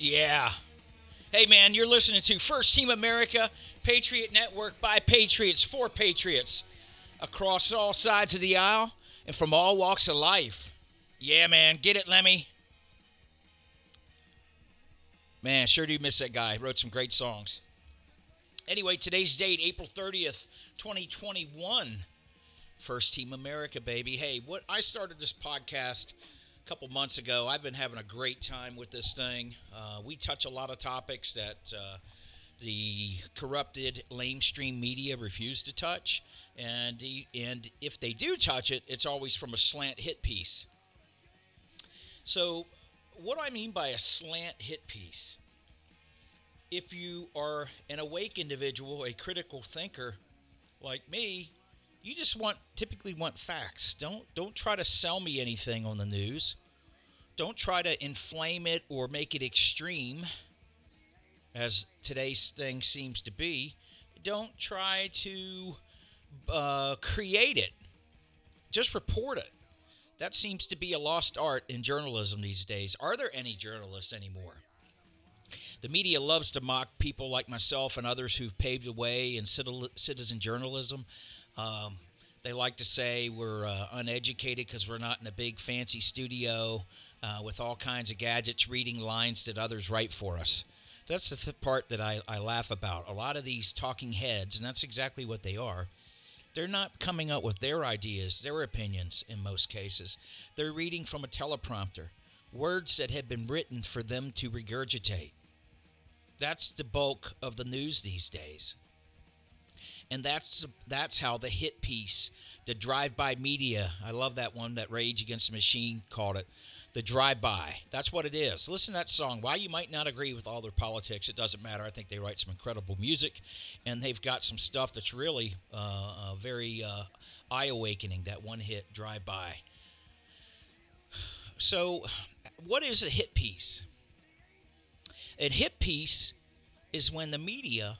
Yeah. Hey, man, you're listening to First Team America, Patriot Network by Patriots for Patriots across all sides of the aisle and from all walks of life. Yeah, man, get it, Lemmy. Man, sure do miss that guy. Wrote some great songs. Anyway, today's date, April 30th, 2021. First Team America, baby. Hey, what I started this podcast couple months ago. I've been having a great time with this thing. Uh, we touch a lot of topics that uh, the corrupted lamestream media refuse to touch, and and if they do touch it, it's always from a slant hit piece. So, what do I mean by a slant hit piece? If you are an awake individual, a critical thinker like me, you just want typically want facts. Don't don't try to sell me anything on the news. Don't try to inflame it or make it extreme as today's thing seems to be. Don't try to uh, create it. Just report it. That seems to be a lost art in journalism these days. Are there any journalists anymore? The media loves to mock people like myself and others who've paved the way in citizen journalism. Um, they like to say we're uh, uneducated because we're not in a big fancy studio uh, with all kinds of gadgets reading lines that others write for us. That's the th- part that I, I laugh about. A lot of these talking heads, and that's exactly what they are, they're not coming up with their ideas, their opinions in most cases. They're reading from a teleprompter, words that have been written for them to regurgitate. That's the bulk of the news these days. And that's that's how the hit piece, the drive-by media. I love that one that Rage Against the Machine called it the drive-by. That's what it is. Listen to that song. Why you might not agree with all their politics, it doesn't matter. I think they write some incredible music, and they've got some stuff that's really uh, uh, very uh, eye-awakening. That one hit drive-by. So, what is a hit piece? A hit piece is when the media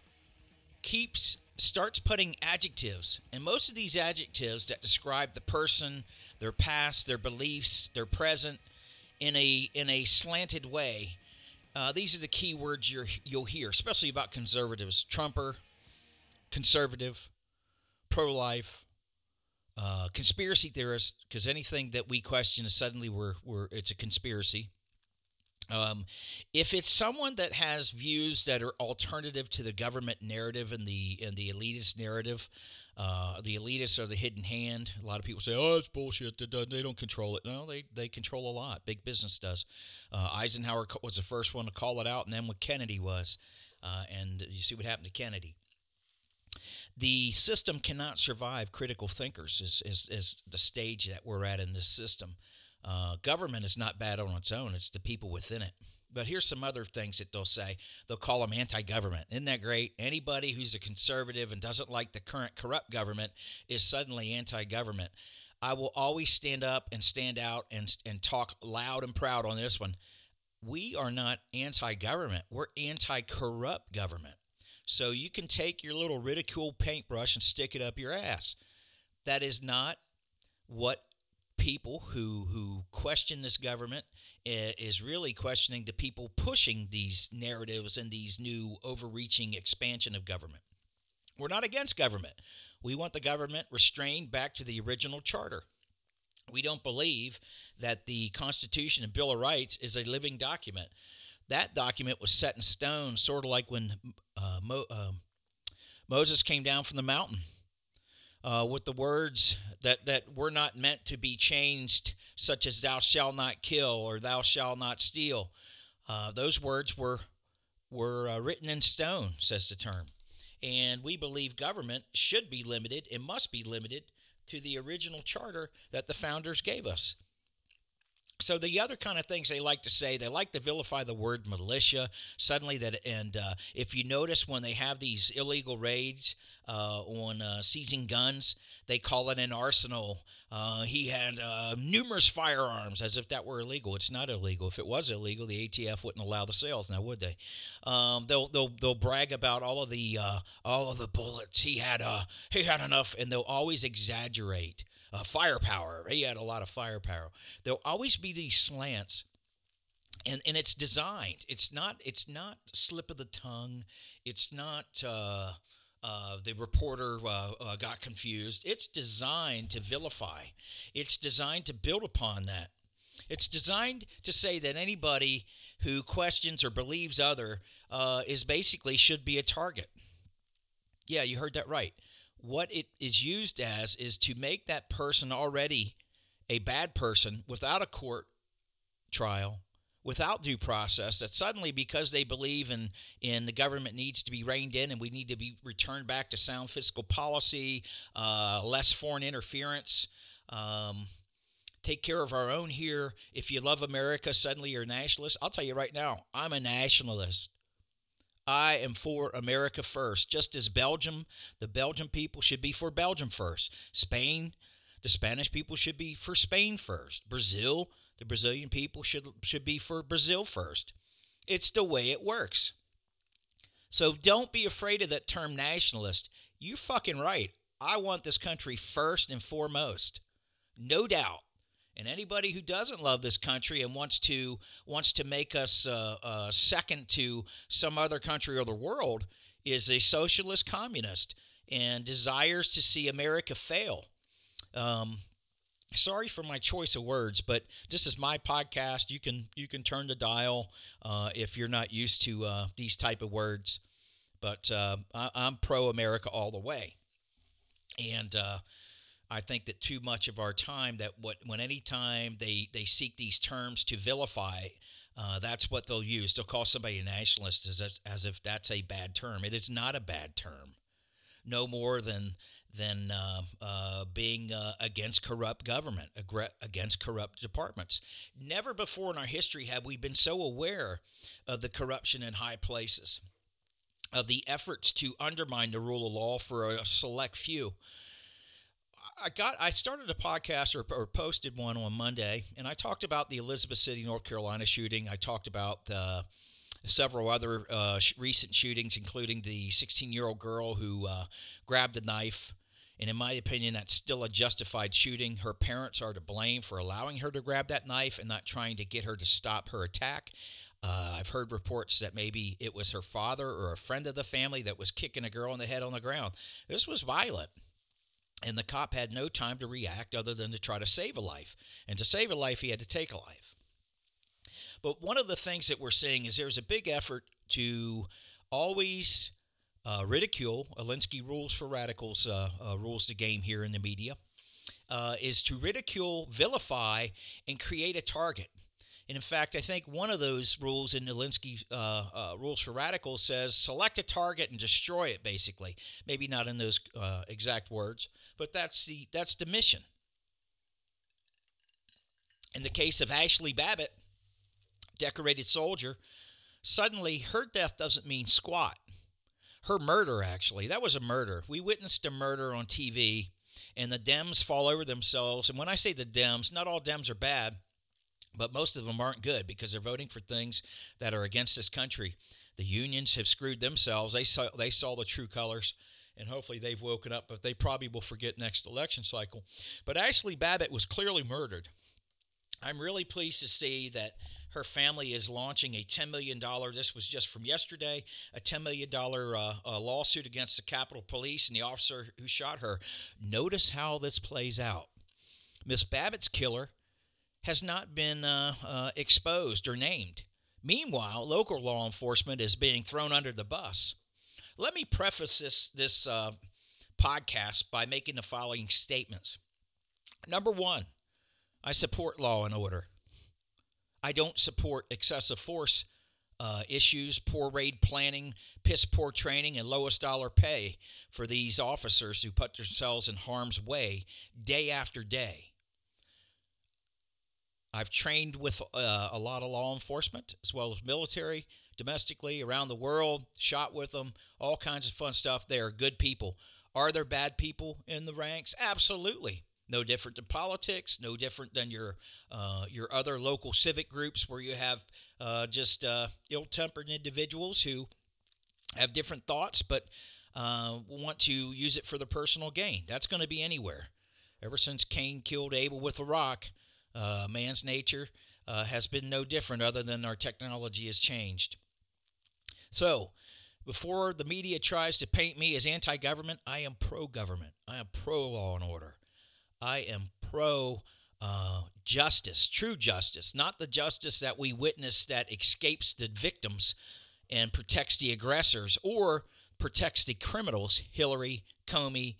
keeps starts putting adjectives, and most of these adjectives that describe the person, their past, their beliefs, their present, in a in a slanted way. Uh, these are the key words you you'll hear, especially about conservatives: Trumper, conservative, pro-life, uh, conspiracy theorist. Because anything that we question is suddenly we're, we're it's a conspiracy. Um, if it's someone that has views that are alternative to the government narrative and the and the elitist narrative, uh, the elitists are the hidden hand. A lot of people say, "Oh, it's bullshit. They don't control it." No, they they control a lot. Big business does. Uh, Eisenhower was the first one to call it out, and then what Kennedy was, uh, and you see what happened to Kennedy. The system cannot survive critical thinkers. Is is, is the stage that we're at in this system. Uh, government is not bad on its own. It's the people within it. But here's some other things that they'll say. They'll call them anti government. Isn't that great? Anybody who's a conservative and doesn't like the current corrupt government is suddenly anti government. I will always stand up and stand out and, and talk loud and proud on this one. We are not anti government, we're anti corrupt government. So you can take your little ridicule paintbrush and stick it up your ass. That is not what people who who question this government is really questioning the people pushing these narratives and these new overreaching expansion of government. We're not against government. We want the government restrained back to the original charter. We don't believe that the Constitution and Bill of Rights is a living document. That document was set in stone, sort of like when uh, Mo, uh, Moses came down from the mountain uh, with the words that, that were not meant to be changed, such as thou shalt not kill or thou shalt not steal. Uh, those words were, were uh, written in stone, says the term. And we believe government should be limited and must be limited to the original charter that the founders gave us. So the other kind of things they like to say, they like to vilify the word militia. Suddenly, that and uh, if you notice when they have these illegal raids, uh, on uh, seizing guns. They call it an arsenal. Uh, he had uh, numerous firearms, as if that were illegal. It's not illegal. If it was illegal, the ATF wouldn't allow the sales now, would they? Um, they'll they'll they'll brag about all of the uh, all of the bullets he had. He had enough, and they'll always exaggerate. Firepower. He had a lot of firepower. There'll always be these slants and and it's designed. It's not it's not slip of the tongue. It's not. Uh, uh, the reporter uh, uh, got confused. It's designed to vilify. It's designed to build upon that. It's designed to say that anybody who questions or believes other uh, is basically should be a target. Yeah, you heard that right. What it is used as is to make that person already a bad person without a court trial without due process that suddenly because they believe in in the government needs to be reined in and we need to be returned back to sound fiscal policy uh, less foreign interference um, take care of our own here. If you love america suddenly you're a nationalist. I'll tell you right now i'm a nationalist I am for America first, just as Belgium, the Belgian people should be for Belgium first. Spain, the Spanish people should be for Spain first. Brazil, the Brazilian people should should be for Brazil first. It's the way it works. So don't be afraid of that term nationalist. You're fucking right. I want this country first and foremost. No doubt. And anybody who doesn't love this country and wants to wants to make us uh, uh, second to some other country or the world is a socialist communist and desires to see America fail. Um, sorry for my choice of words but this is my podcast. You can you can turn the dial uh, if you're not used to uh, these type of words. But uh, I, am pro america all the way. And uh, i think that too much of our time that what when any time they they seek these terms to vilify uh, that's what they'll use they'll call somebody a nationalist as, as if that's a bad term it is not a bad term no more than than uh, uh, being uh, against corrupt government, against corrupt departments. Never before in our history have we been so aware of the corruption in high places, of the efforts to undermine the rule of law for a select few. I got I started a podcast or, or, posted one on Monday, and I talked about the Elizabeth City, North Carolina shooting. I talked about the several other uh, sh- recent shootings, including the 16 year old girl who uh, grabbed a knife and in my opinion, that's still a justified shooting. Her parents are to blame for allowing her to grab that knife and not trying to get her to stop her attack. Uh, I've heard reports that maybe it was her father or a friend of the family that was kicking a girl in the head on the ground. This was violent. And the cop had no time to react other than to try to save a life. And to save a life, he had to take a life. But one of the things that we're seeing is there's a big effort to always uh, ridicule, Alinsky rules for radicals, uh, uh, rules the game here in the media, uh, is to ridicule, vilify, and create a target. And in fact, I think one of those rules in Alinsky uh, uh, rules for radicals says select a target and destroy it. Basically, maybe not in those exact words, but that's the that's the mission. In the case of Ashli Babbitt, decorated soldier, suddenly her death doesn't mean squat her murder, actually. That was a murder. We witnessed a murder on TV, and the Dems fall over themselves. And when I say the Dems, not all Dems are bad, but most of them aren't good because they're voting for things that are against this country. The unions have screwed themselves. They saw, they saw the true colors, and hopefully they've woken up, but they probably will forget next election cycle. But Ashli Babbitt was clearly murdered. I'm really pleased to see that her family is launching a $10 million, this was just from yesterday, a $10 million uh, uh, lawsuit against the Capitol Police and the officer who shot her. Notice how this plays out. Miss Babbitt's killer has not been uh, uh, exposed or named. Meanwhile, local law enforcement is being thrown under the bus. Let me preface this, this uh, podcast by making the following statements. Number one, I support law and order. I don't support excessive force uh, issues, poor raid planning, piss poor training, and lowest dollar pay for these officers who put themselves in harm's way day after day. I've trained with uh, a lot of law enforcement as well as military, domestically, around the world, shot with them, all kinds of fun stuff. They are good people. Are there bad people in the ranks? Absolutely. No different than politics, no different than your uh, your other local civic groups where you have uh, just uh, ill-tempered individuals who have different thoughts but uh, want to use it for the personal gain. That's going to be anywhere. Ever since Cain killed Abel with a rock, uh, man's nature uh, has been no different, other than our technology has changed. So, before the media tries to paint me as anti government, I am pro government. I am pro law and order. I am pro uh, justice, true justice, not the justice that we witness that escapes the victims and protects the aggressors or protects the criminals Hillary, Comey,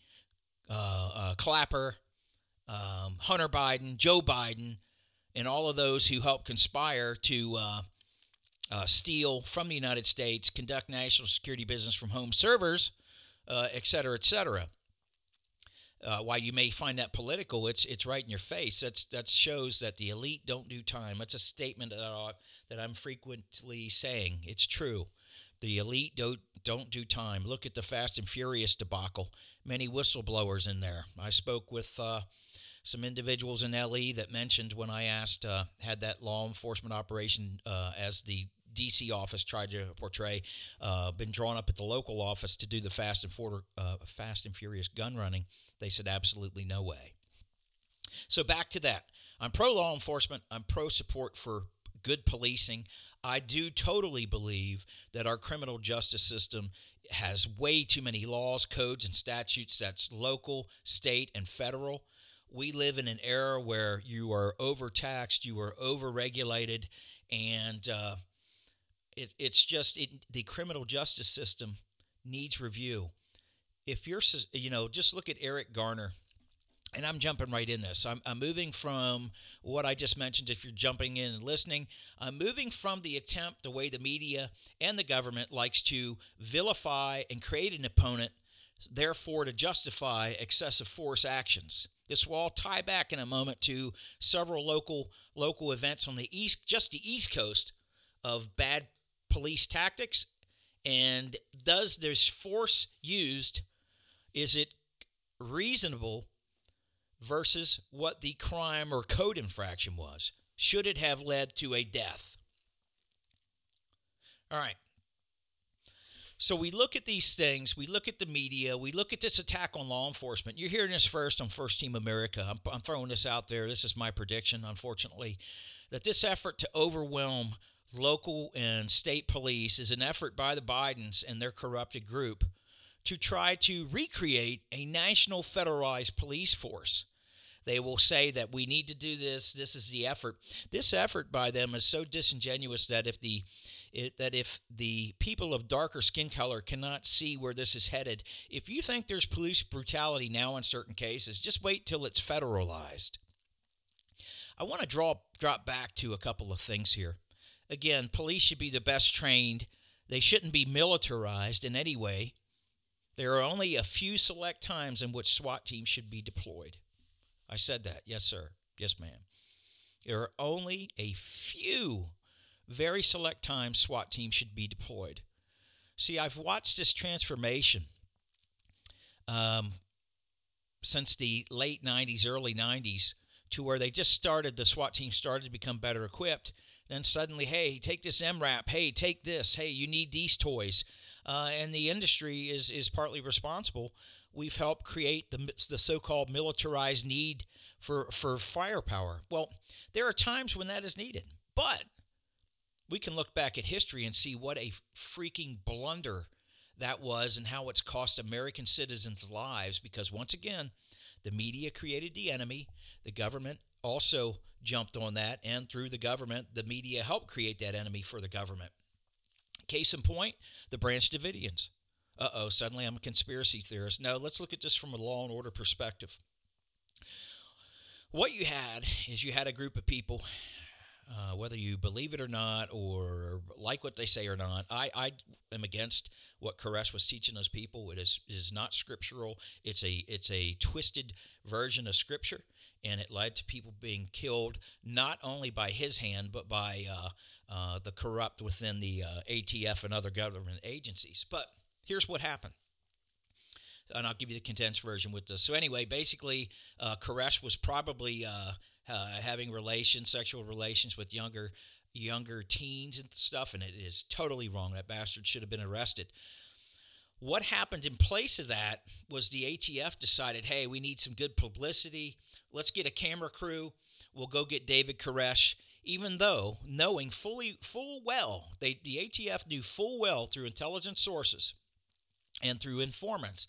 uh, uh, Clapper, um, Hunter Biden, Joe Biden, and all of those who helped conspire to uh, uh, steal from the United States, conduct national security business from home servers, uh, et cetera, et cetera. Uh, while you may find that political, it's it's right in your face. That's that shows that the elite don't do time. That's a statement that, I, that I'm frequently saying. It's true. The elite don't don't do time. Look at the Fast and Furious debacle. Many whistleblowers in there. I spoke with uh, some individuals in LE that mentioned when I asked, uh, had that law enforcement operation uh, as the DC office tried to portray, uh, been drawn up at the local office to do the Fast and, uh, Fast and Furious gun running. They said absolutely no way. So back to that. I'm pro law enforcement. I'm pro support for good policing. I do totally believe that our criminal justice system has way too many laws, codes, and statutes that's local, state, and federal. We live in an era where you are overtaxed, you are overregulated, and uh, it, it's just it, the criminal justice system needs review. If you're, you know, just look at Eric Garner, and I'm jumping right in this. I'm, I'm moving from what I just mentioned. If you're jumping in and listening, I'm moving from the attempt, the way the media and the government likes to vilify and create an opponent, therefore to justify excessive force actions. This will all tie back in a moment to several local local events on the east, just the East Coast, of bad police tactics. And does this force used is it reasonable versus what the crime or code infraction was? Should it have led to a death? All right so we look at these things we look at the media we look at this attack on law enforcement. You're hearing this first on first team america. I'm, I'm throwing this out there. This is my prediction unfortunately that this effort to overwhelm local and state police is an effort by the Bidens and their corrupted group to try to recreate a national federalized police force. They will say that we need to do this. This is the effort. This effort by them is so disingenuous that if the it, that if the people of darker skin color cannot see where this is headed, if you think there's police brutality now in certain cases, just wait till it's federalized. I want to draw drop back to a couple of things here again, police should be the best trained. They shouldn't be militarized in any way. There are only a few select times in which SWAT teams should be deployed. I said that. Yes, sir. Yes, ma'am. There are only a few very select times SWAT teams should be deployed. See, I've watched this transformation um, since the late 90s, early 90s, to where they just started, the SWAT team started to become better equipped then suddenly, hey, take this MRAP. Hey, take this. Hey, you need these toys. Uh, and the industry is, is partly responsible. We've helped create the, the so called militarized need for, for firepower. Well, there are times when that is needed, but we can look back at history and see what a freaking blunder that was and how it's cost American citizens lives because, once again, the media created the enemy, the government also jumped on that, and through the government, the media helped create that enemy for the government. Case in point, the Branch Davidians. Uh oh, suddenly I'm a conspiracy theorist. No, let's look at this from a law and order perspective. What you had is you had a group of people, uh, whether you believe it or not, or like what they say or not. I, I am against what Koresh was teaching those people. It is, it is not scriptural. It's a it's a twisted version of scripture and it led to people being killed not only by his hand but by uh, uh, the corrupt within the uh, ATF and other government agencies. But here's what happened. And I'll give you the condensed version with this. So, anyway, basically, uh, Koresh was probably uh, uh, having relations, sexual relations with younger younger teens and stuff, and it is totally wrong. That bastard should have been arrested. What happened in place of that was the ATF decided, hey, we need some good publicity. Let's get a camera crew. We'll go get David Koresh. even though knowing fully full well they the ATF knew full well through intelligence sources and through informants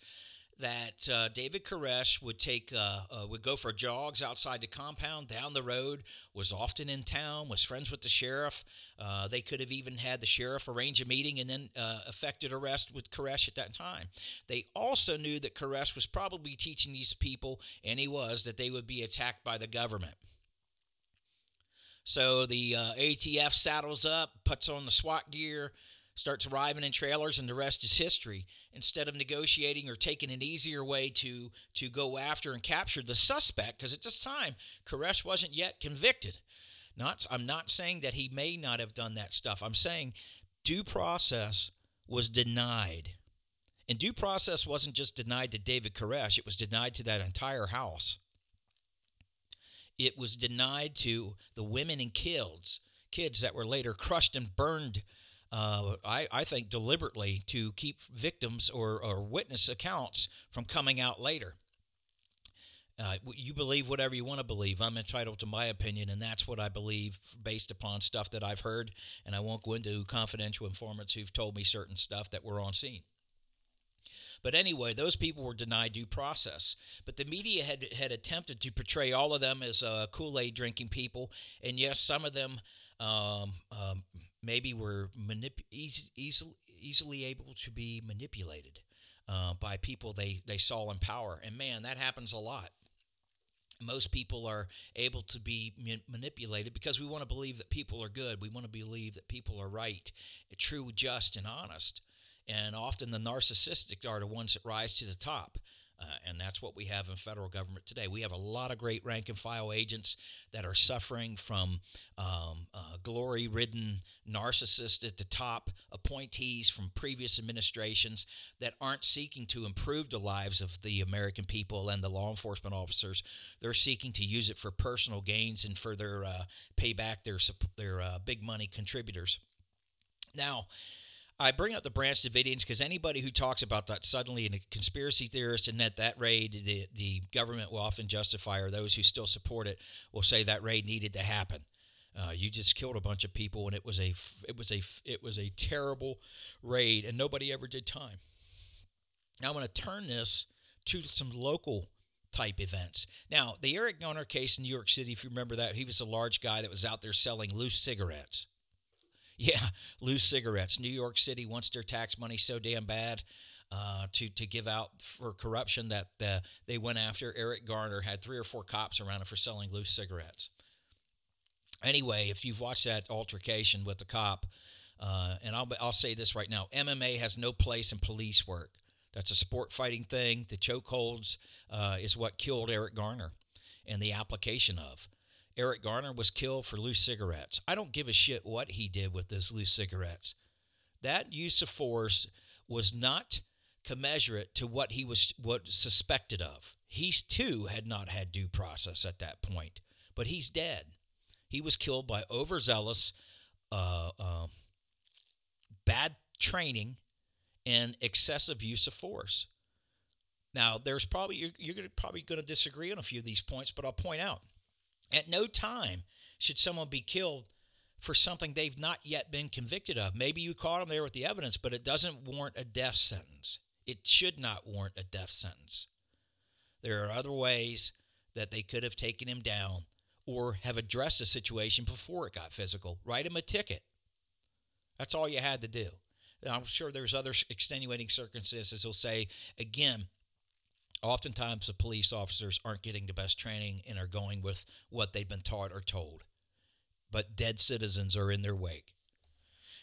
that uh, David Koresh would take uh, uh, would go for jogs outside the compound down the road was often in town was friends with the sheriff. Uh, they could have even had the sheriff arrange a meeting and then uh, effected arrest with Koresh at that time. They also knew that Koresh was probably teaching these people and he was that they would be attacked by the government. So the uh, ATF saddles up puts on the SWAT gear starts arriving in trailers, and the rest is history. Instead of negotiating or taking an easier way to to go after and capture the suspect, because at this time Koresh wasn't yet convicted. Not, I'm not saying that he may not have done that stuff. I'm saying due process was denied. And due process wasn't just denied to David Koresh, it was denied to that entire house. It was denied to the women and kids, kids that were later crushed and burned uh, I, I think deliberately to keep victims or, or witness accounts from coming out later. Uh, you believe whatever you want to believe. I'm entitled to my opinion, and that's what I believe based upon stuff that I've heard. And I won't go into confidential informants who've told me certain stuff that were on scene. But anyway, those people were denied due process. But the media had had attempted to portray all of them as uh, Kool Aid drinking people, and yes, some of them um, um, maybe were manip- easy, easily, easily able to be manipulated uh, by people they, they saw in power. And man, that happens a lot. Most people are able to be manipulated because we want to believe that people are good. We want to believe that people are right, true, just, and honest. And often the narcissistic are the ones that rise to the top. Uh, and that's what we have in federal government today. We have a lot of great rank and file agents that are suffering from um, uh, glory ridden narcissists at the top, appointees from previous administrations that aren't seeking to improve the lives of the American people and the law enforcement officers. They're seeking to use it for personal gains and for their uh, pay back their, their uh, big money contributors. Now, I bring up the Branch Davidians because anybody who talks about that suddenly in a conspiracy theorist and that that raid the the government will often justify or those who still support it will say that raid needed to happen. Uh, you just killed a bunch of people and it was a it was a it was a terrible raid and nobody ever did time. Now I'm going to turn this to some local type events. Now, the Eric Garner case in New York City, if you remember that, he was a large guy that was out there selling loose cigarettes. Yeah, loose cigarettes. New York City wants their tax money so damn bad uh, to to give out for corruption that the, they went after Eric Garner. Had three or four cops around him for selling loose cigarettes. Anyway, if you've watched that altercation with the cop, uh, and I'll I'll say this right now: MMA has no place in police work. That's a sport fighting thing. The chokeholds uh, is what killed Eric Garner, and the application of. Eric Garner was killed for loose cigarettes. I don't give a shit what he did with those loose cigarettes. That use of force was not commensurate to what he was what suspected of. He too had not had due process at that point, but he's dead. He was killed by overzealous, uh, uh, bad training, and excessive use of force. Now, there's probably you're, you're probably going to disagree on a few of these points, but I'll point out at no time should someone be killed for something they've not yet been convicted of. Maybe you caught them there with the evidence, but it doesn't warrant a death sentence. It should not warrant a death sentence. There are other ways that they could have taken him down or have addressed the situation before it got physical. Write him a ticket. That's all you had to do. I'm sure there's other extenuating circumstances. He'll say, again, oftentimes the police officers aren't getting the best training and are going with what they've been taught or told. But dead citizens are in their wake.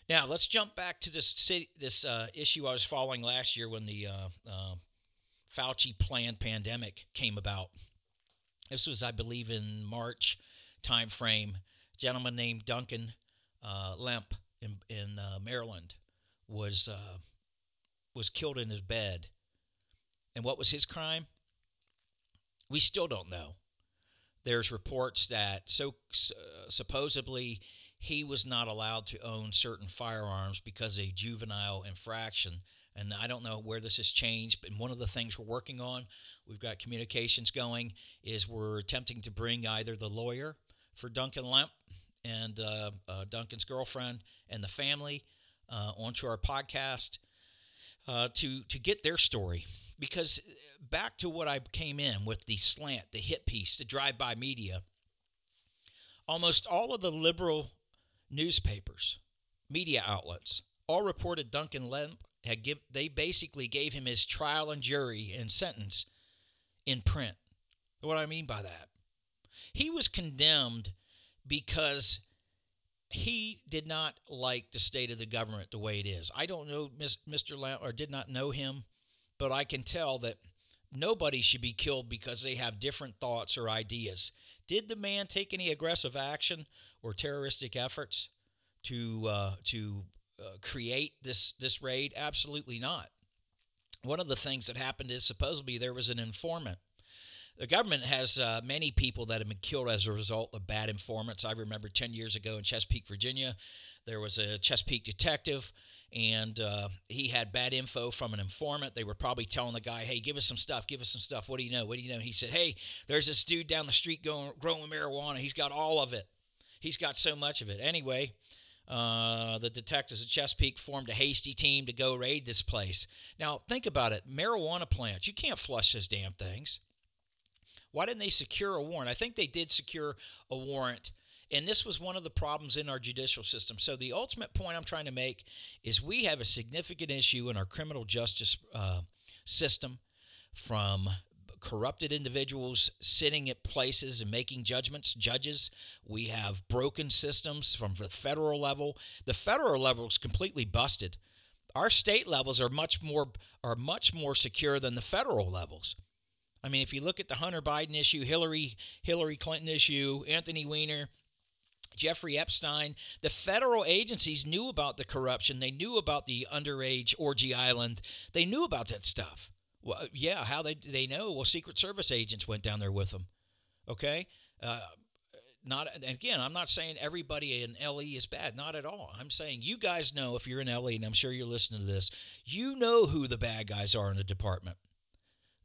Now let's jump back to this city, this uh, issue I was following last year when the uh, uh, Fauci planned pandemic came about. This was, I believe, in March timeframe. A gentleman named Duncan uh, Lemp in, in uh, Maryland was uh, was killed in his bed and what was his crime? We still don't know. There's reports that so uh, supposedly he was not allowed to own certain firearms because a juvenile infraction. And I don't know where this has changed, but one of the things we're working on, we've got communications going, is we're attempting to bring either the lawyer for Duncan Lemp and uh, uh, Duncan's girlfriend and the family uh, onto our podcast uh, to to get their story. Because uh, back to what I came in with the slant, the hit piece, the drive-by media. Almost all of the liberal newspapers, media outlets, all reported Duncan Lemp had give. They basically gave him his trial and jury and sentence in print. What do I mean by that, he was condemned because he did not like the state of the government the way it is. I don't know Mr. Lemp or did not know him, but I can tell that nobody should be killed because they have different thoughts or ideas. Did the man take any aggressive action or terroristic efforts to uh, to uh, create this this raid? Absolutely not. One of the things that happened is supposedly there was an informant the government has uh, many people that have been killed as a result of bad informants. I remember 10 years ago in Chesapeake, Virginia, there was a Chesapeake detective, and uh, he had bad info from an informant. They were probably telling the guy, hey, give us some stuff, give us some stuff. What do you know? What do you know? He said, hey, there's this dude down the street going, growing marijuana. He's got all of it. He's got so much of it. Anyway, uh, the detectives at Chesapeake formed a hasty team to go raid this place. Now, think about it marijuana plants, you can't flush those damn things. Why didn't they secure a warrant? I think they did secure a warrant. And this was one of the problems in our judicial system. So, the ultimate point I'm trying to make is we have a significant issue in our criminal justice uh, system from corrupted individuals sitting at places and making judgments, judges. We have broken systems from the federal level. The federal level is completely busted. Our state levels are much more are much more secure than the federal levels. I mean, if you look at the Hunter Biden issue, Hillary Hillary Clinton issue, Anthony Weiner, Jeffrey Epstein, the federal agencies knew about the corruption. They knew about the underage orgy island. They knew about that stuff. Well, yeah, how they they know? Well, Secret Service agents went down there with them. Okay, uh, not again. I'm not saying everybody in LE is bad. Not at all. I'm saying you guys know if you're in LE, and I'm sure you're listening to this. You know who the bad guys are in the department.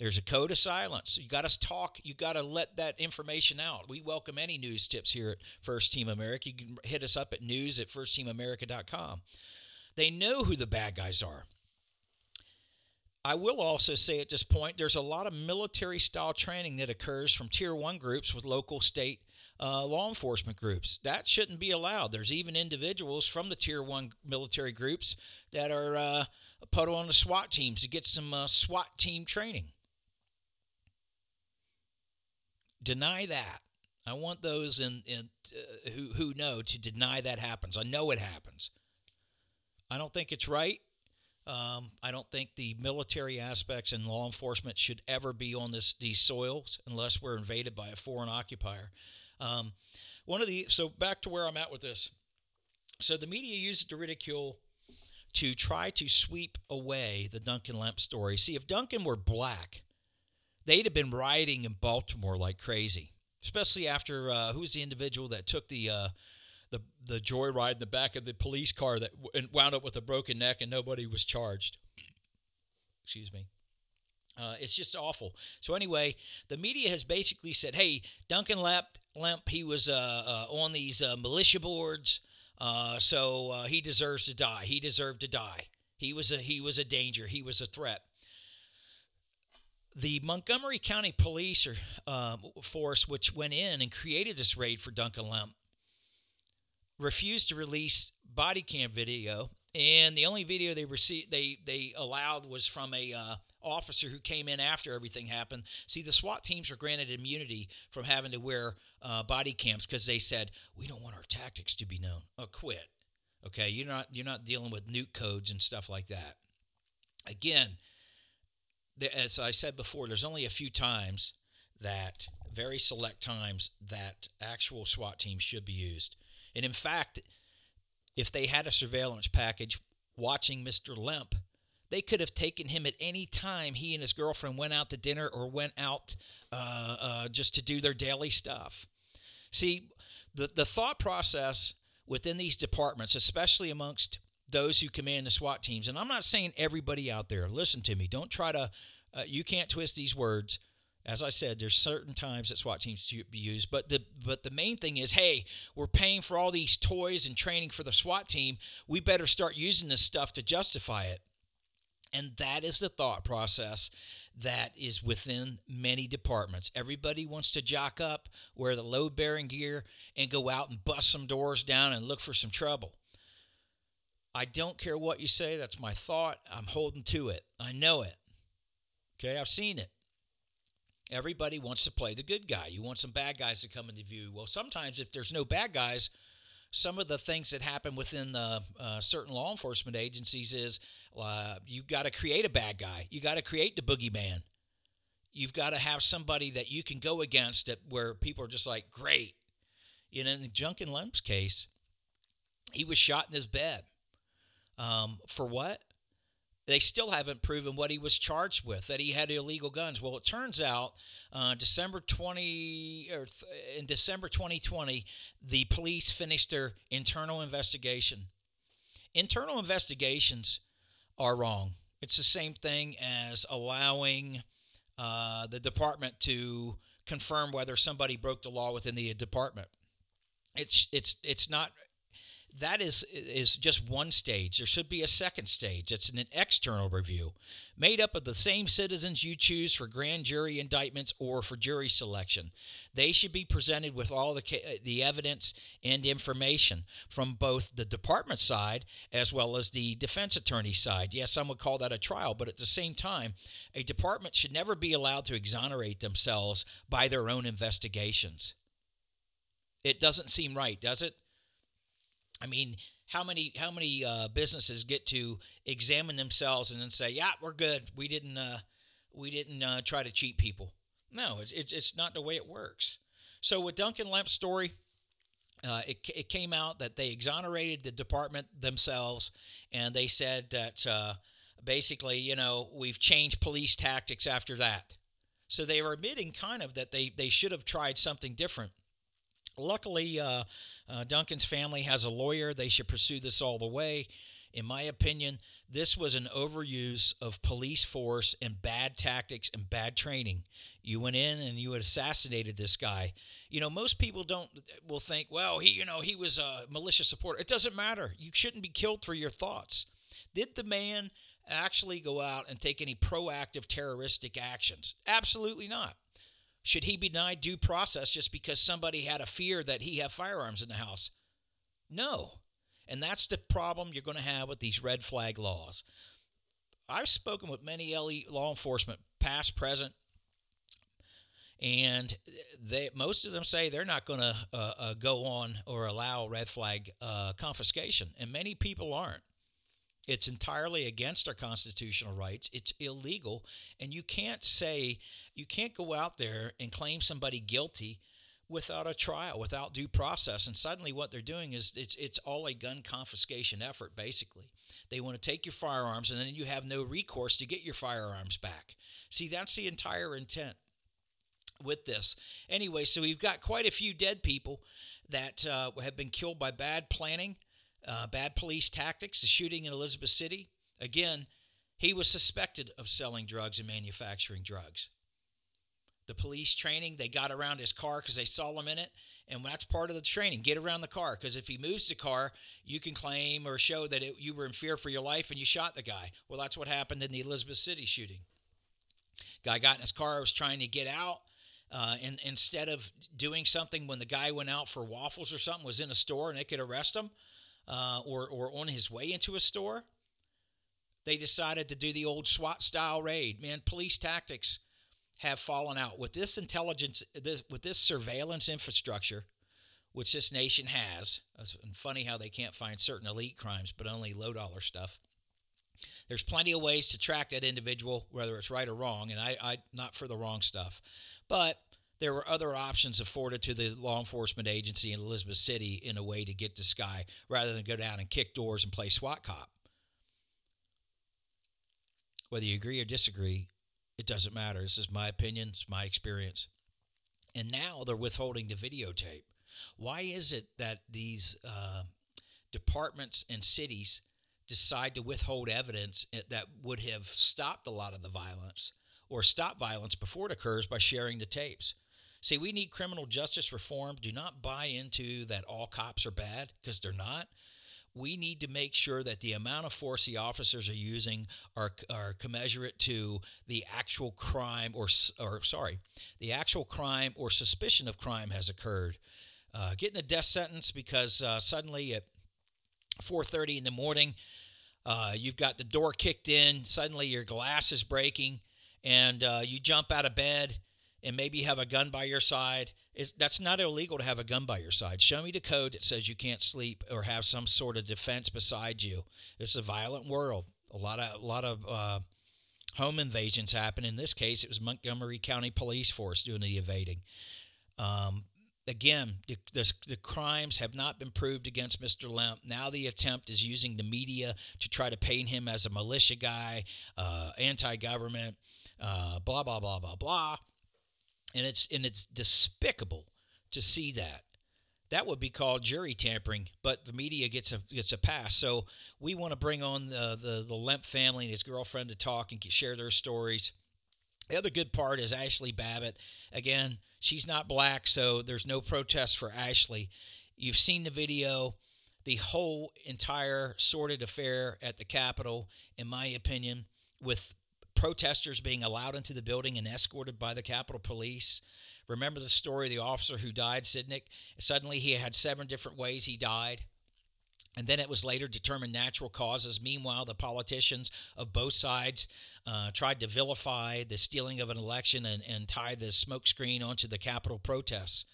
There's a code of silence. You got to talk. You got to let that information out. We welcome any news tips here at First Team America. You can hit us up at news at firstteamamerica.com. They know who the bad guys are. I will also say at this point, there's a lot of military style training that occurs from tier one groups with local state uh, law enforcement groups. That shouldn't be allowed. There's even individuals from the tier one military groups that are uh, put on the SWAT teams to get some uh, SWAT team training. Deny that. I want those in, in uh, who who know to deny that happens. I know it happens. I don't think it's right. Um, I don't think the military aspects and law enforcement should ever be on this these soils unless we're invaded by a foreign occupier. Um, one of the so back to where I'm at with this. So the media used to ridicule to try to sweep away the Duncan Lemp story. See, if Duncan were black, they'd have been rioting in Baltimore like crazy, especially after uh, who's the individual that took the uh, the the joyride in the back of the police car that w- wound up with a broken neck and nobody was charged. Excuse me. Uh, it's just awful. So anyway, the media has basically said, "Hey, Duncan Lemp, Lemp he was uh, uh, on these uh, militia boards, so he deserves to die. He deserved to die. He was a he was a danger. He was a threat." The Montgomery County Police or, uh, force, which went in and created this raid for Duncan Lemp, refused to release body cam video, and the only video they received they they allowed was from a uh, officer who came in after everything happened. See, the SWAT teams were granted immunity from having to wear uh, body cams because they said we don't want our tactics to be known. Oh, quit. Okay, you're not you're not dealing with nuke codes and stuff like that. Again, as I said before, there's only a few times that very select times that actual SWAT teams should be used. And in fact, if they had a surveillance package watching Mr. Lemp, they could have taken him at any time he and his girlfriend went out to dinner or went out uh, uh, just to do their daily stuff. See, the, the thought process within these departments, especially amongst those who command the SWAT teams. And I'm not saying everybody out there, listen to me, don't try to, uh, you can't twist these words. As I said, there's certain times that SWAT teams should be used, but the but the main thing is, hey, we're paying for all these toys and training for the SWAT team. We better start using this stuff to justify it. And that is the thought process that is within many departments. Everybody wants to jock up, wear the load bearing gear, and go out and bust some doors down and look for some trouble. I don't care what you say. That's my thought. I'm holding to it. I know it. Okay, I've seen it. Everybody wants to play the good guy. You want some bad guys to come into view. Well, sometimes if there's no bad guys, some of the things that happen within the uh, certain law enforcement agencies is uh, you've got to create a bad guy. You got to create the boogeyman. You've got to have somebody that you can go against it where people are just like, great. You know, in Duncan Lemp's case, he was shot in his bed. Um, for what? They still haven't proven what he was charged with, that he had illegal guns. Well, it turns out uh, December 20 or th- in December 2020, the police finished their internal investigation. Internal investigations are wrong. It's the same thing as allowing uh, the department to confirm whether somebody broke the law within the department. It's it's it's not that is is just one stage. There should be a second stage. It's an external review, made up of the same citizens you choose for grand jury indictments or for jury selection. They should be presented with all the uh, the evidence and information from both the department side as well as the defense attorney side. Yes, some would call that a trial, but at the same time, a department should never be allowed to exonerate themselves by their own investigations. It doesn't seem right, does it? I mean, how many how many uh, businesses get to examine themselves and then say, "Yeah, we're good. We didn't uh, we didn't uh, try to cheat people." No, it's, it's it's not the way it works. So with Duncan Lemp's story, uh, it, it came out that they exonerated the department themselves, and they said that uh, basically, you know, we've changed police tactics after that. So they were admitting kind of that they they should have tried something different. Luckily, uh, uh, Duncan's family has a lawyer. They should pursue this all the way. In my opinion, this was an overuse of police force and bad tactics and bad training. You went in and you assassinated this guy. You know, most people don't will think, well, he, you know, he was a malicious supporter. It doesn't matter. You shouldn't be killed for your thoughts. Did the man actually go out and take any proactive terroristic actions? Absolutely not. Should he be denied due process just because somebody had a fear that he have firearms in the house? No. And that's the problem you're going to have with these red flag laws. I've spoken with many LE law enforcement, past, present, and they most of them say they're not going to uh, uh, go on or allow red flag uh, confiscation, and many people aren't. It's entirely against our constitutional rights. It's illegal. And you can't say, you can't go out there and claim somebody guilty without a trial, without due process. And suddenly what they're doing is it's it's all a gun confiscation effort basically. They want to take your firearms and then you have no recourse to get your firearms back. See, that's the entire intent with this. Anyway, so we've got quite a few dead people that uh, have been killed by bad planning uh, bad police tactics, the shooting in Elizabeth City. Again, he was suspected of selling drugs and manufacturing drugs. The police training, they got around his car because they saw him in it. And that's part of the training. Get around the car because if he moves the car, you can claim or show that it, you were in fear for your life and you shot the guy. Well, that's what happened in the Elizabeth City shooting. Guy got in his car, was trying to get out. Uh, and instead of doing something when the guy went out for waffles or something, was in a store and they could arrest him, uh, or, or on his way into a store, they decided to do the old SWAT style raid. Man, police tactics have fallen out with this intelligence, this, with this surveillance infrastructure, which this nation has. It's funny how they can't find certain elite crimes, but only low dollar stuff. There's plenty of ways to track that individual, whether it's right or wrong, and I, I not for the wrong stuff, but there were other options afforded to the law enforcement agency in Elizabeth City in a way to get this guy rather than go down and kick doors and play SWAT cop. Whether you agree or disagree, it doesn't matter. This is my opinion, it's my experience. And now they're withholding the videotape. Why is it that these uh, departments and cities decide to withhold evidence that would have stopped a lot of the violence? or stop violence before it occurs by sharing the tapes. See, we need criminal justice reform. Do not buy into that all cops are bad because they're not. We need to make sure that the amount of force the officers are using are, are commensurate to the actual crime or, or sorry, the actual crime or suspicion of crime has occurred. Uh, getting a death sentence because uh, suddenly at 4:30 in the morning, uh, you've got the door kicked in. Suddenly your glass is breaking, and uh, you jump out of bed and maybe have a gun by your side. It's, that's not illegal to have a gun by your side. Show me the code that says you can't sleep or have some sort of defense beside you. It's a violent world. A lot of a lot of uh, home invasions happen. In this case, it was Montgomery County Police Force doing the evading. Um, again, the, the, the, crimes have not been proved against Mr. Lemp. Now the attempt is using the media to try to paint him as a militia guy, uh, anti-government, uh, blah blah blah blah blah and it's and it's despicable to see that. That would be called jury tampering, but the media gets a gets a pass. So we want to bring on the the, the Lemp family and his girlfriend to talk and share their stories. The other good part is Ashli Babbitt. Again, she's not black, so there's no protest for Ashli. You've seen the video. The whole entire sordid affair at the Capitol, in my opinion, with protesters being allowed into the building and escorted by the Capitol Police. Remember the story of the officer who died, Sicknick? Suddenly he had seven different ways he died. And then it was later determined natural causes. Meanwhile, the politicians of both sides uh, tried to vilify the stealing of an election and, and tie the smokescreen onto the Capitol protests.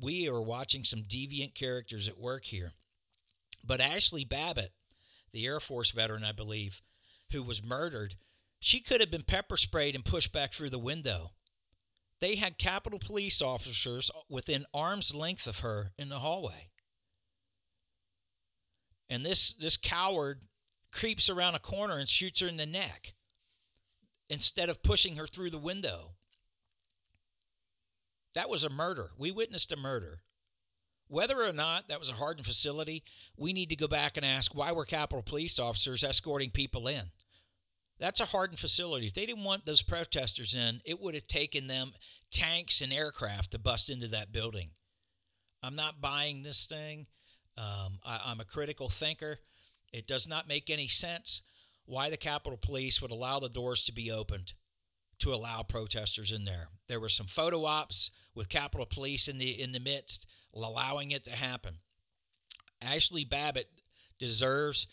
We are watching some deviant characters at work here. But Ashli Babbitt, the Air Force veteran, I believe, who was murdered, she could have been pepper sprayed and pushed back through the window. They had Capitol police officers within arm's length of her in the hallway. And this, this coward creeps around a corner and shoots her in the neck instead of pushing her through the window. That was a murder. We witnessed a murder. Whether or not that was a hardened facility, we need to go back and ask why were Capitol police officers escorting people in? That's a hardened facility. If they didn't want those protesters in, it would have taken them tanks and aircraft to bust into that building. I'm not buying this thing. Um, I, I'm a critical thinker. It does not make any sense why the Capitol Police would allow the doors to be opened to allow protesters in there. There were some photo ops with Capitol Police in the in the midst, allowing it to happen. Ashli Babbitt deserves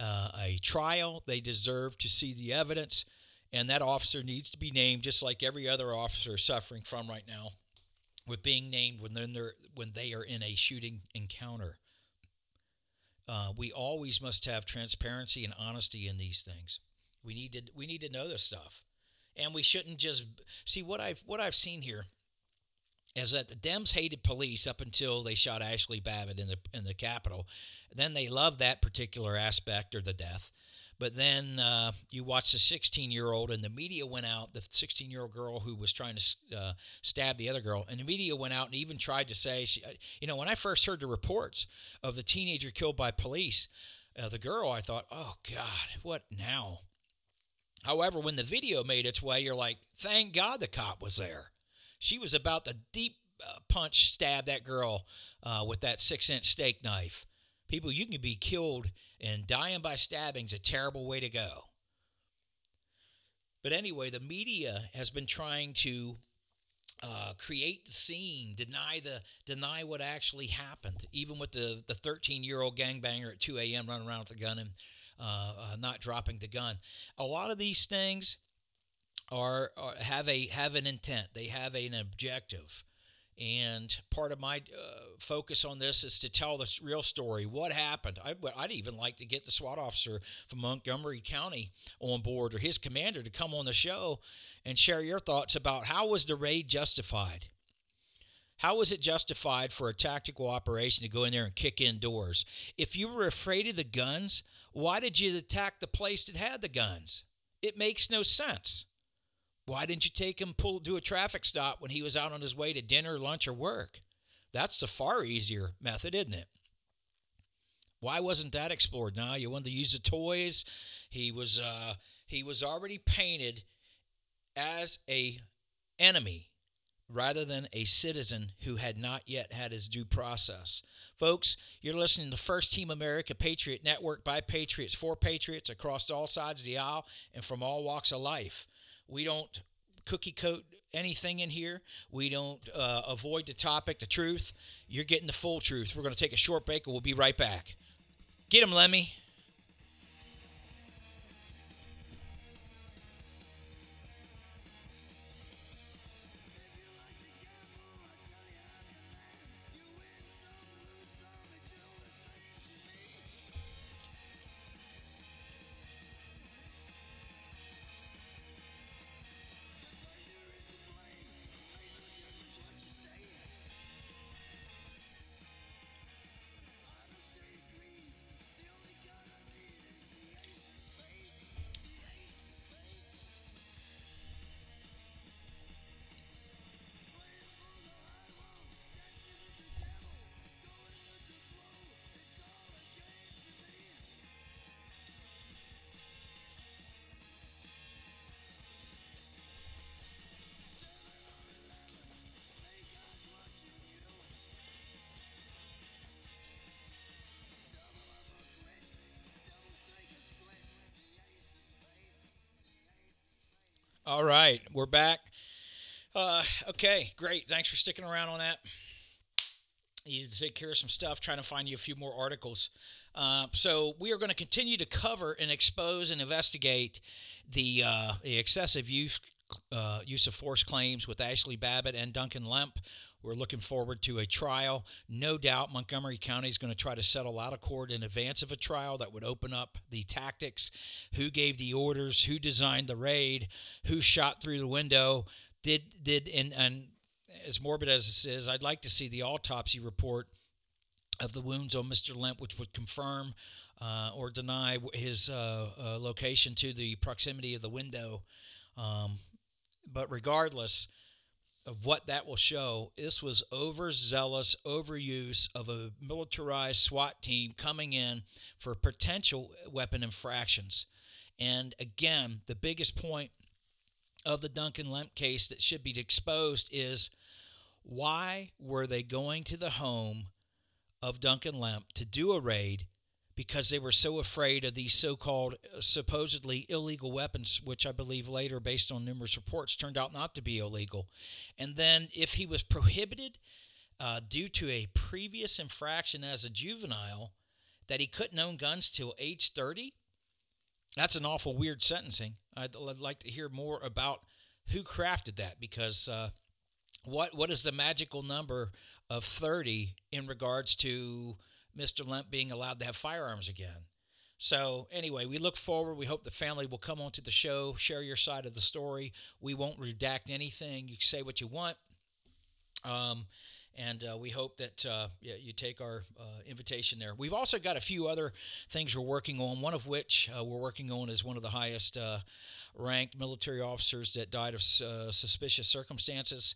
uh, a trial. They deserve to see the evidence, and that officer needs to be named just like every other officer suffering from right now with being named when they're when they are in a shooting encounter. Uh, we always must have transparency and honesty in these things. We need to we need to know this stuff, and we shouldn't just see what I've what I've seen here is that the Dems hated police up until they shot Ashli Babbitt in the in the Capitol. Then they loved that particular aspect or the death. But then uh, you watch the 16 year old, and the media went out, the 16 year old girl who was trying to uh, stab the other girl, and the media went out and even tried to say, she, uh, you know, when I first heard the reports of the teenager killed by police, uh, the girl, I thought, oh God, what now? However, when the video made its way, you're like, thank God the cop was there. She was about to deep uh, punch stab that girl uh, with that six inch steak knife. People, you can be killed and dying by stabbing is a terrible way to go. But anyway, the media has been trying to uh, create the scene, deny the deny what actually happened. Even with the the 13 year old gangbanger at 2 a.m. running around with a gun and uh, uh, not dropping the gun. A lot of these things are, are have a have an intent. They have an objective. And part of my uh, focus on this is to tell the real story. What happened? I, would even like to get the SWAT officer from Montgomery County on board or his commander to come on the show and share your thoughts about how was the raid justified? How was it justified for a tactical operation to go in there and kick in doors? If you were afraid of the guns, why did you attack the place that had the guns? It makes no sense. Why didn't you take him pull do a traffic stop when he was out on his way to dinner, lunch, or work? That's the far easier method, isn't it? Why wasn't that explored? Now you wanted to use the toys. He was uh, he was already painted as a enemy rather than a citizen who had not yet had his due process. Folks, you're listening to First Team America Patriot Network by Patriots for Patriots across all sides of the aisle and from all walks of life. We don't cookie coat anything in here. We don't uh, avoid the topic, the truth. You're getting the full truth. We're going to take a short break and we'll be right back. Get him, Lemmy. All right, we're back. Uh, okay, great. Thanks for sticking around on that. You need to take care of some stuff, trying to find you a few more articles. Uh, so we are going to continue to cover and expose and investigate the, uh, the excessive use uh, use of force claims with Ashli Babbitt and Duncan Lemp. We're looking forward to a trial. No doubt Montgomery County is going to try to settle out of court in advance of a trial that would open up the tactics who gave the orders, who designed the raid, who shot through the window. Did, did, and, and as morbid as this is, I'd like to see the autopsy report of the wounds on Mr. Lemp, which would confirm uh, or deny his uh, uh, location to the proximity of the window. Um, but regardless, of what that will show, this was overzealous overuse of a militarized SWAT team coming in for potential weapon infractions. And again, the biggest point of the Duncan Lemp case that should be exposed is why were they going to the home of Duncan Lemp to do a raid because they were so afraid of these so-called uh, supposedly illegal weapons which i believe later based on numerous reports turned out not to be illegal. And then if he was prohibited uh, due to a previous infraction as a juvenile that he couldn't own guns till age 30 that's an awful weird sentencing. I'd, I'd like to hear more about who crafted that because uh, what what is the magical number of 30 in regards to Mr. Lemp being allowed to have firearms again. So, anyway, we look forward. We hope the family will come onto the show, share your side of the story. We won't redact anything. You say what you want. Um, and uh, we hope that uh, yeah, you take our uh, invitation there. We've also got a few other things we're working on. One of which uh, we're working on is one of the highest uh, ranked military officers that died of uh, suspicious circumstances.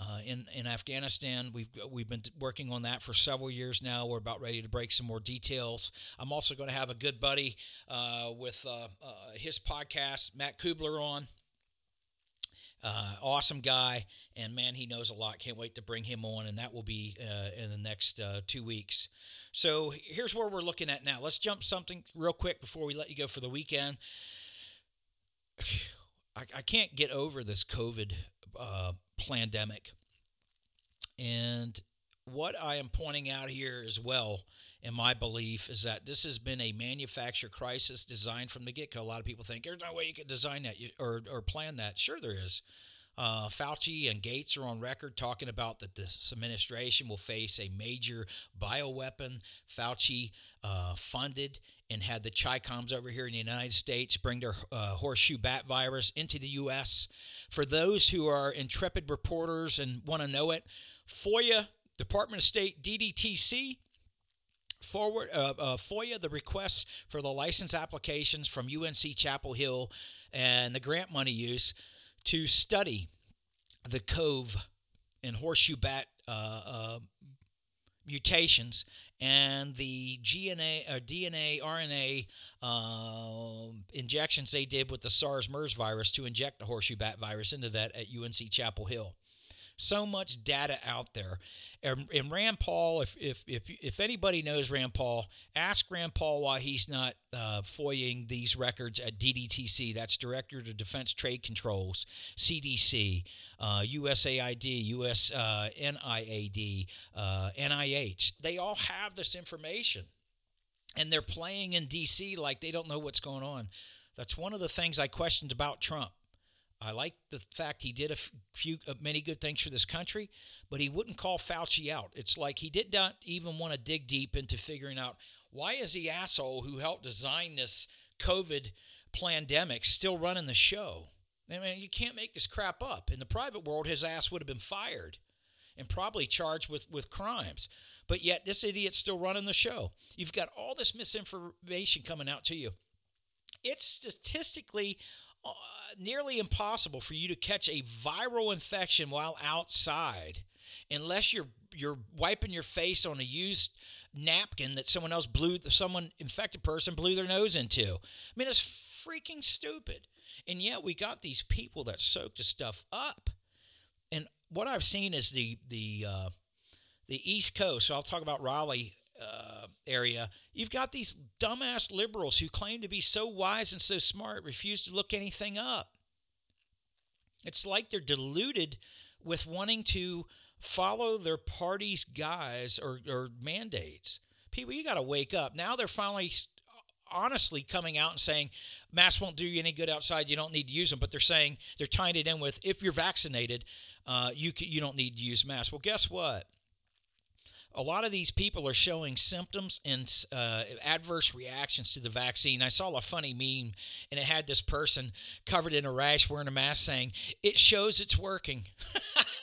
Uh, in in Afghanistan. We've we've been working on that for several years now. We're about ready to break some more details. I'm also going to have a good buddy uh, with uh, uh his podcast, Matt Kubler, on. Uh, awesome guy, and man, he knows a lot. Can't wait to bring him on, and that will be in the next two weeks. So here's where we're looking at now. Let's jump something real quick before we let you go for the weekend. I, I can't get over this COVID uh, pandemic. And what I am pointing out here as well, in my belief, is that this has been a manufacturer crisis designed from the get go. A lot of people think there's no way you could design that or, or plan that. Sure, there is. Uh, Fauci and Gates are on record talking about that this administration will face a major bioweapon. Fauci uh, funded and had the Chicoms over here in the United States bring their uh, horseshoe bat virus into the U.S. For those who are intrepid reporters and want to know it, FOIA, Department of State, DDTC, forward uh, uh, FOIA the requests for the license applications from UNC Chapel Hill and the grant money use to study the cove and horseshoe bat uh, uh, mutations and the GNA or DNA, RNA uh, injections they did with the SARS-MERS virus to inject the horseshoe bat virus into that at UNC Chapel Hill so much data out there. And, and, Rand Paul, if, if, if, if anybody knows Rand Paul, ask Rand Paul why he's not uh, these records at DDTC. That's Director of Defense Trade Controls, CDC, uh, USAID, US uh, uh, NIH. They all have this information. And they're playing in D.C. like they don't know what's going on. That's one of the things I questioned about Trump. I like the fact he did a few uh, many good things for this country, but he wouldn't call Fauci out. It's like he did not even want to dig deep into figuring out why is the asshole who helped design this COVID pandemic still running the show. I mean, you can't make this crap up. In the private world, his ass would have been fired and probably charged with, with crimes. But yet, this idiot's still running the show. You've got all this misinformation coming out to you. It's statistically uh, nearly impossible for you to catch a viral infection while outside unless you're you're wiping your face on a used napkin that someone else blew someone infected person blew their nose into. I mean it's freaking stupid. And yet we got these people that soak the stuff up. And what I've seen is the the uh, the East Coast. So I'll talk about Raleigh uh, area, you've got these dumbass liberals who claim to be so wise and so smart, refuse to look anything up. It's like they're deluded with wanting to follow their party's guys or, or mandates. People, you got to wake up. Now they're finally honestly coming out and saying masks won't do you any good outside. You don't need to use them. But they're saying they're tying it in with if you're vaccinated, uh, you you don't need to use masks. Well, guess what? A lot of these people are showing symptoms and uh, adverse reactions to the vaccine. I saw a funny meme, and it had this person covered in a rash wearing a mask saying, It shows it's working.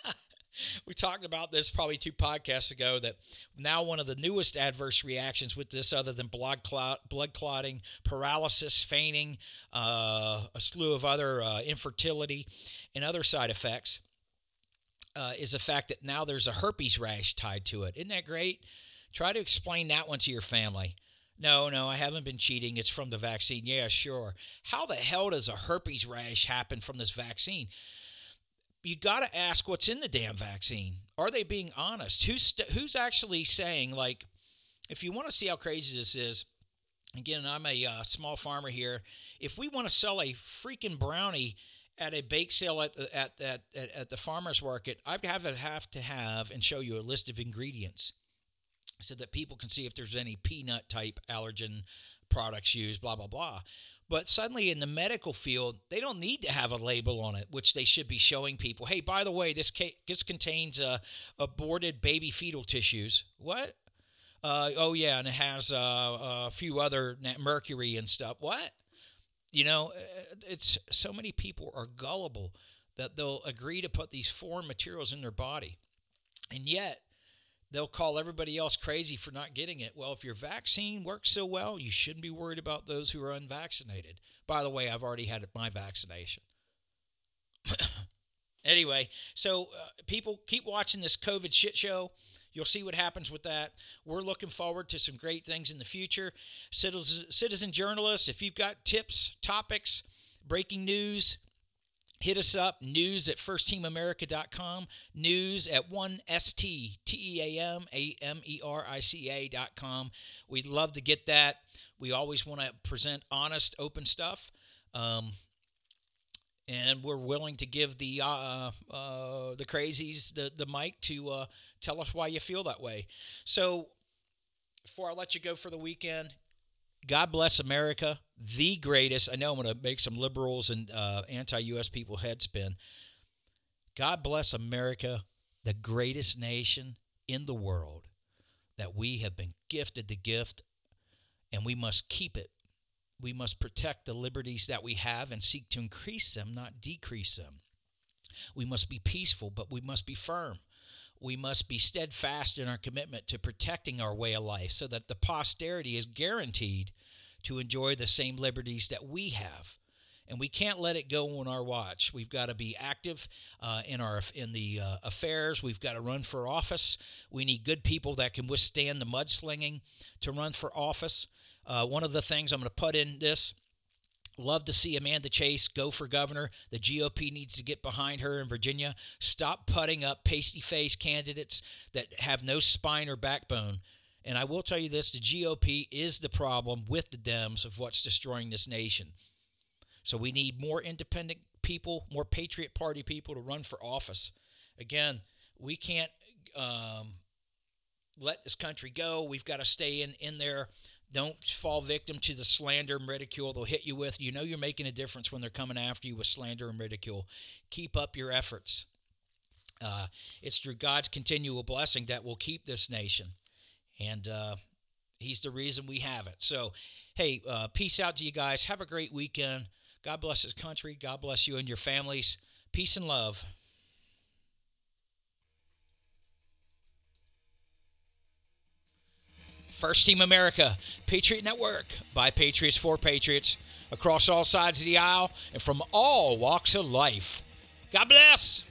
we talked about this probably two podcasts ago that now one of the newest adverse reactions with this, other than blood, clot, blood clotting, paralysis, fainting, uh, a slew of other uh, infertility, and other side effects uh, is the fact that now there's a herpes rash tied to it. Isn't that great? Try to explain that one to your family. No, no, I haven't been cheating. It's from the vaccine. Yeah, sure. How the hell does a herpes rash happen from this vaccine? You got to ask what's in the damn vaccine. Are they being honest? Who's st- who's actually saying like, if you want to see how crazy this is, again, I'm a uh, small farmer here. If we want to sell a freaking brownie at a bake sale at the, at, at, at the farmer's market, I have to have to have and show you a list of ingredients so that people can see if there's any peanut type allergen products used, blah, blah, blah. But suddenly in the medical field, they don't need to have a label on it, which they should be showing people. Hey, by the way, this ca- this contains uh, aborted baby fetal tissues. What? Uh, oh yeah, and it has uh, a few other mercury and stuff. What? You know, uh, it's so many people are gullible that they'll agree to put these foreign materials in their body. And yet, they'll call everybody else crazy for not getting it. Well, if your vaccine works so well, you shouldn't be worried about those who are unvaccinated. By the way, I've already had my vaccination. anyway, so uh, people keep watching this COVID shit show. You'll see what happens with that. We're looking forward to some great things in the future. Citizen, citizen journalists, if you've got tips, topics, breaking news, hit us up news at firstteamamerica.com news at 1st-t-e-a-m-a-m-e-r-i-c-a.com we'd love to get that we always want to present honest open stuff um, and we're willing to give the uh, uh, the crazies the, the mic to uh, Tell us why you feel that way. So, before I let you go for the weekend, God bless America, the greatest. I know I'm going to make some liberals and uh, anti US people head spin. God bless America, the greatest nation in the world that we have been gifted the gift, and we must keep it. We must protect the liberties that we have and seek to increase them, not decrease them. We must be peaceful, but we must be firm we must be steadfast in our commitment to protecting our way of life so that the posterity is guaranteed to enjoy the same liberties that we have. and we can't let it go on our watch. We've got to be active uh, in our in the uh, affairs. We've got to run for office. We need good people that can withstand the mudslinging to run for office. Uh, one of the things I'm going to put in this. Love to see Amanda Chase go for governor. The GOP needs to get behind her in Virginia. Stop putting up pasty face candidates that have no spine or backbone. And I will tell you this the GOP is the problem with the Dems of what's destroying this nation. So we need more independent people, more Patriot Party people to run for office. Again, we can't um, let this country go. We've got to stay in, in there. Don't fall victim to the slander and ridicule they'll hit you with. You know you're making a difference when they're coming after you with slander and ridicule. Keep up your efforts. Uh, it's through God's continual blessing that will keep this nation. And uh, He's the reason we have it. So, hey, uh, peace out to you guys. Have a great weekend. God bless His country. God bless you and your families. Peace and love. First Team America, Patriot Network by Patriots for Patriots, across all sides of the aisle and from all walks of life. God bless.